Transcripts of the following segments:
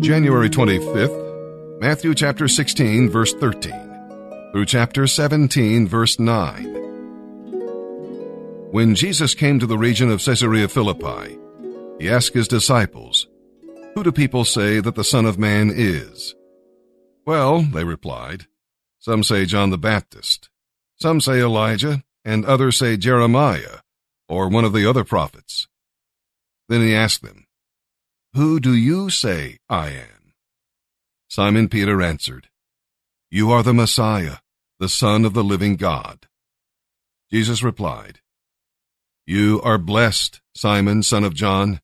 January 25th, Matthew chapter 16, verse 13, through chapter 17, verse 9. When Jesus came to the region of Caesarea Philippi, he asked his disciples, Who do people say that the Son of Man is? Well, they replied, some say John the Baptist, some say Elijah, and others say Jeremiah, or one of the other prophets. Then he asked them, who do you say I am? Simon Peter answered, You are the Messiah, the Son of the living God. Jesus replied, You are blessed, Simon, son of John,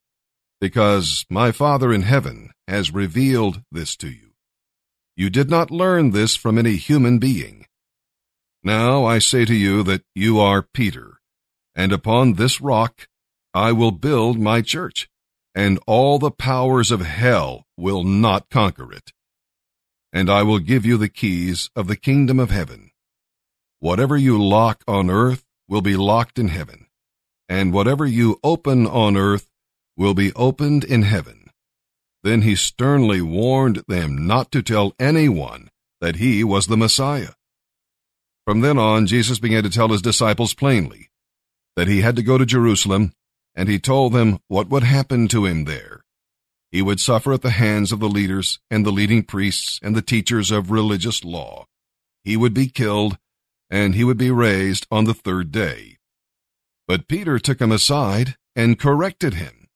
because my Father in heaven has revealed this to you. You did not learn this from any human being. Now I say to you that you are Peter, and upon this rock I will build my church and all the powers of hell will not conquer it. And I will give you the keys of the kingdom of heaven. Whatever you lock on earth will be locked in heaven, and whatever you open on earth will be opened in heaven. Then he sternly warned them not to tell anyone that he was the Messiah. From then on, Jesus began to tell his disciples plainly that he had to go to Jerusalem and he told them what would happen to him there. He would suffer at the hands of the leaders and the leading priests and the teachers of religious law. He would be killed, and he would be raised on the third day. But Peter took him aside and corrected him.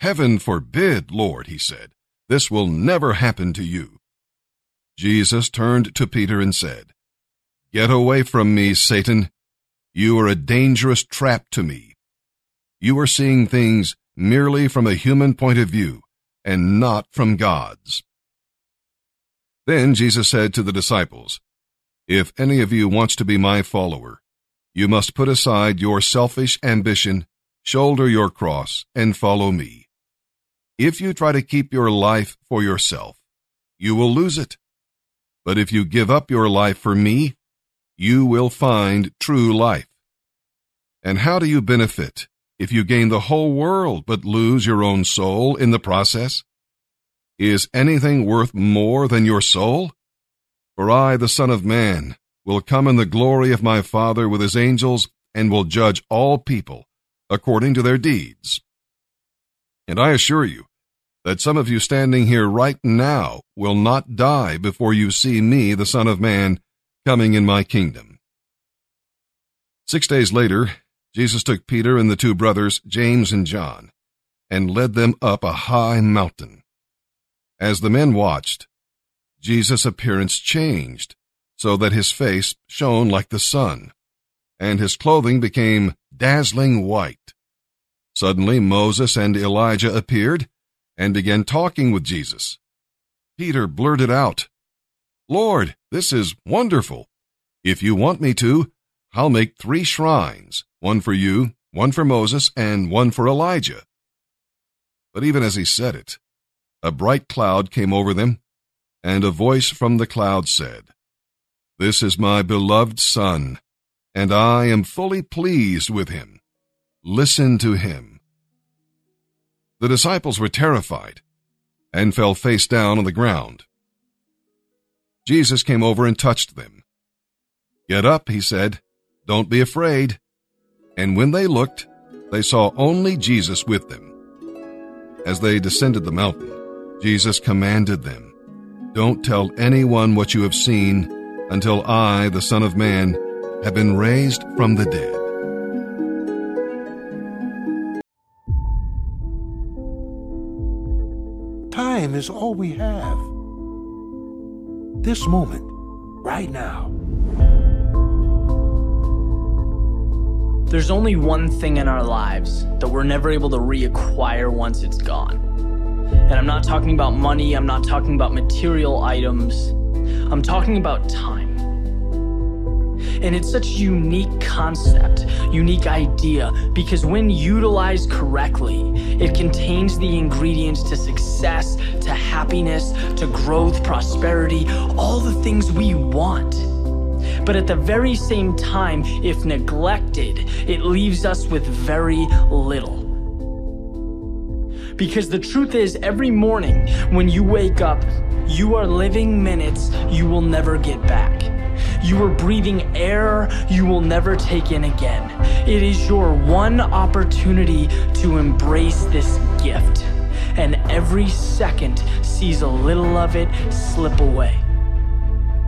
Heaven forbid, Lord, he said, this will never happen to you. Jesus turned to Peter and said, Get away from me, Satan. You are a dangerous trap to me you are seeing things merely from a human point of view and not from God's. Then Jesus said to the disciples, If any of you wants to be my follower, you must put aside your selfish ambition, shoulder your cross, and follow me. If you try to keep your life for yourself, you will lose it. But if you give up your life for me, you will find true life. And how do you benefit if you gain the whole world but lose your own soul in the process? Is anything worth more than your soul? For I, the Son of Man, will come in the glory of my Father with his angels and will judge all people according to their deeds. And I assure you that some of you standing here right now will not die before you see me, the Son of Man, coming in my kingdom. Six days later, Jesus took Peter and the two brothers, James and John, and led them up a high mountain. As the men watched, Jesus' appearance changed so that his face shone like the sun, and his clothing became dazzling white. Suddenly Moses and Elijah appeared and began talking with Jesus. Peter blurted out, Lord, this is wonderful. If you want me to, I'll make three shrines, one for you, one for Moses, and one for Elijah. But even as he said it, a bright cloud came over them, and a voice from the cloud said, This is my beloved Son, and I am fully pleased with him. Listen to him. The disciples were terrified and fell face down on the ground. Jesus came over and touched them. Get up, he said. Don't be afraid. And when they looked, they saw only Jesus with them. As they descended the mountain, Jesus commanded them, Don't tell anyone what you have seen until I, the Son of Man, have been raised from the dead. Time is all we have. This moment, right now There's only one thing in our lives that we're never able to reacquire once it's gone. And I'm not talking about money, I'm not talking about material items, I'm talking about time. And it's such a unique concept, unique idea, because when utilized correctly, it contains the ingredients to success, to happiness, to growth, prosperity, all the things we want. But at the very same time, if neglected, it leaves us with very little. Because the truth is, every morning when you wake up, you are living minutes you will never get back. You are breathing air you will never take in again. It is your one opportunity to embrace this gift. And every second sees a little of it slip away.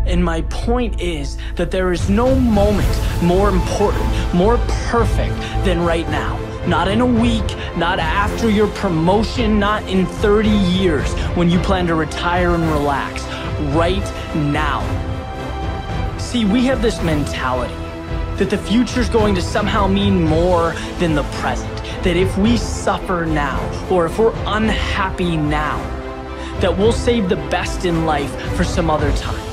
And my point is that there is no moment more important, more perfect than right now. Not in a week, not after your promotion, not in 30 years when you plan to retire and relax. Right now. See, we have this mentality that the future is going to somehow mean more than the present. That if we suffer now, or if we're unhappy now, that we'll save the best in life for some other time.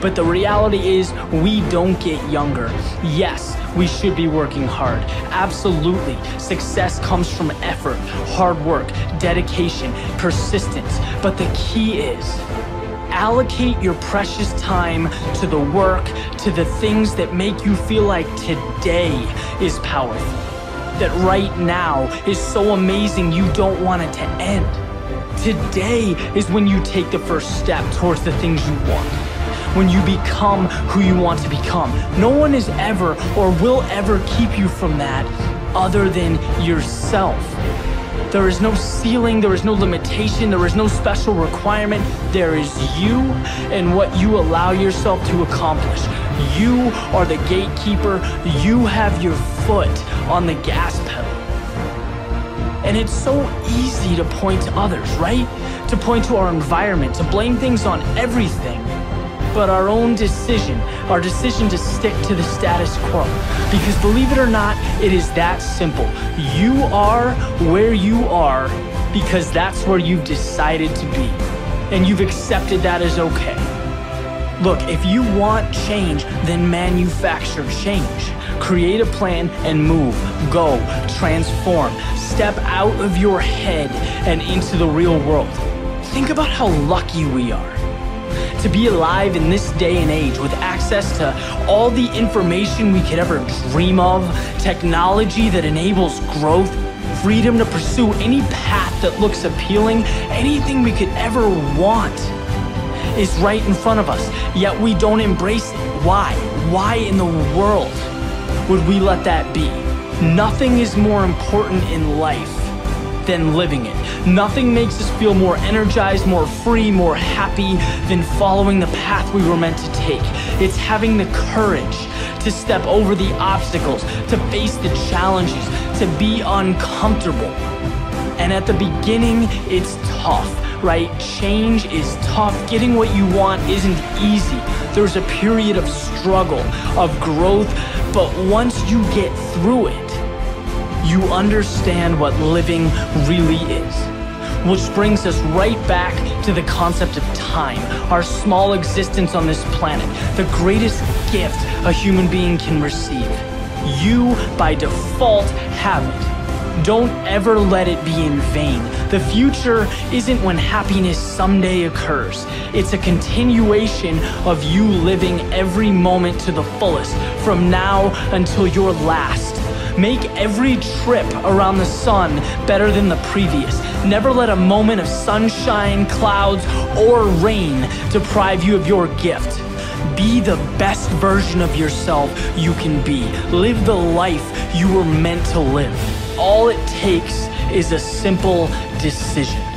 But the reality is, we don't get younger. Yes, we should be working hard. Absolutely. Success comes from effort, hard work, dedication, persistence. But the key is, allocate your precious time to the work, to the things that make you feel like today is powerful. That right now is so amazing you don't want it to end. Today is when you take the first step towards the things you want when you become who you want to become. No one is ever or will ever keep you from that other than yourself. There is no ceiling, there is no limitation, there is no special requirement. There is you and what you allow yourself to accomplish. You are the gatekeeper, you have your foot on the gas pedal. And it's so easy to point to others, right? To point to our environment, to blame things on everything but our own decision, our decision to stick to the status quo. Because believe it or not, it is that simple. You are where you are because that's where you've decided to be. And you've accepted that as okay. Look, if you want change, then manufacture change. Create a plan and move. Go. Transform. Step out of your head and into the real world. Think about how lucky we are to be alive in this day and age with access to all the information we could ever dream of, technology that enables growth, freedom to pursue any path that looks appealing, anything we could ever want is right in front of us, yet we don't embrace it. Why? Why in the world would we let that be? Nothing is more important in life than living it. Nothing makes us feel more energized, more free, more happy than following the path we were meant to take. It's having the courage to step over the obstacles, to face the challenges, to be uncomfortable. And at the beginning, it's tough, right? Change is tough. Getting what you want isn't easy. There's a period of struggle, of growth, but once you get through it, you understand what living really is. Which brings us right back to the concept of time, our small existence on this planet, the greatest gift a human being can receive. You, by default, have it. Don't ever let it be in vain. The future isn't when happiness someday occurs. It's a continuation of you living every moment to the fullest, from now until your last. Make every trip around the sun better than the previous. Never let a moment of sunshine, clouds, or rain deprive you of your gift. Be the best version of yourself you can be. Live the life you were meant to live. All it takes is a simple decision.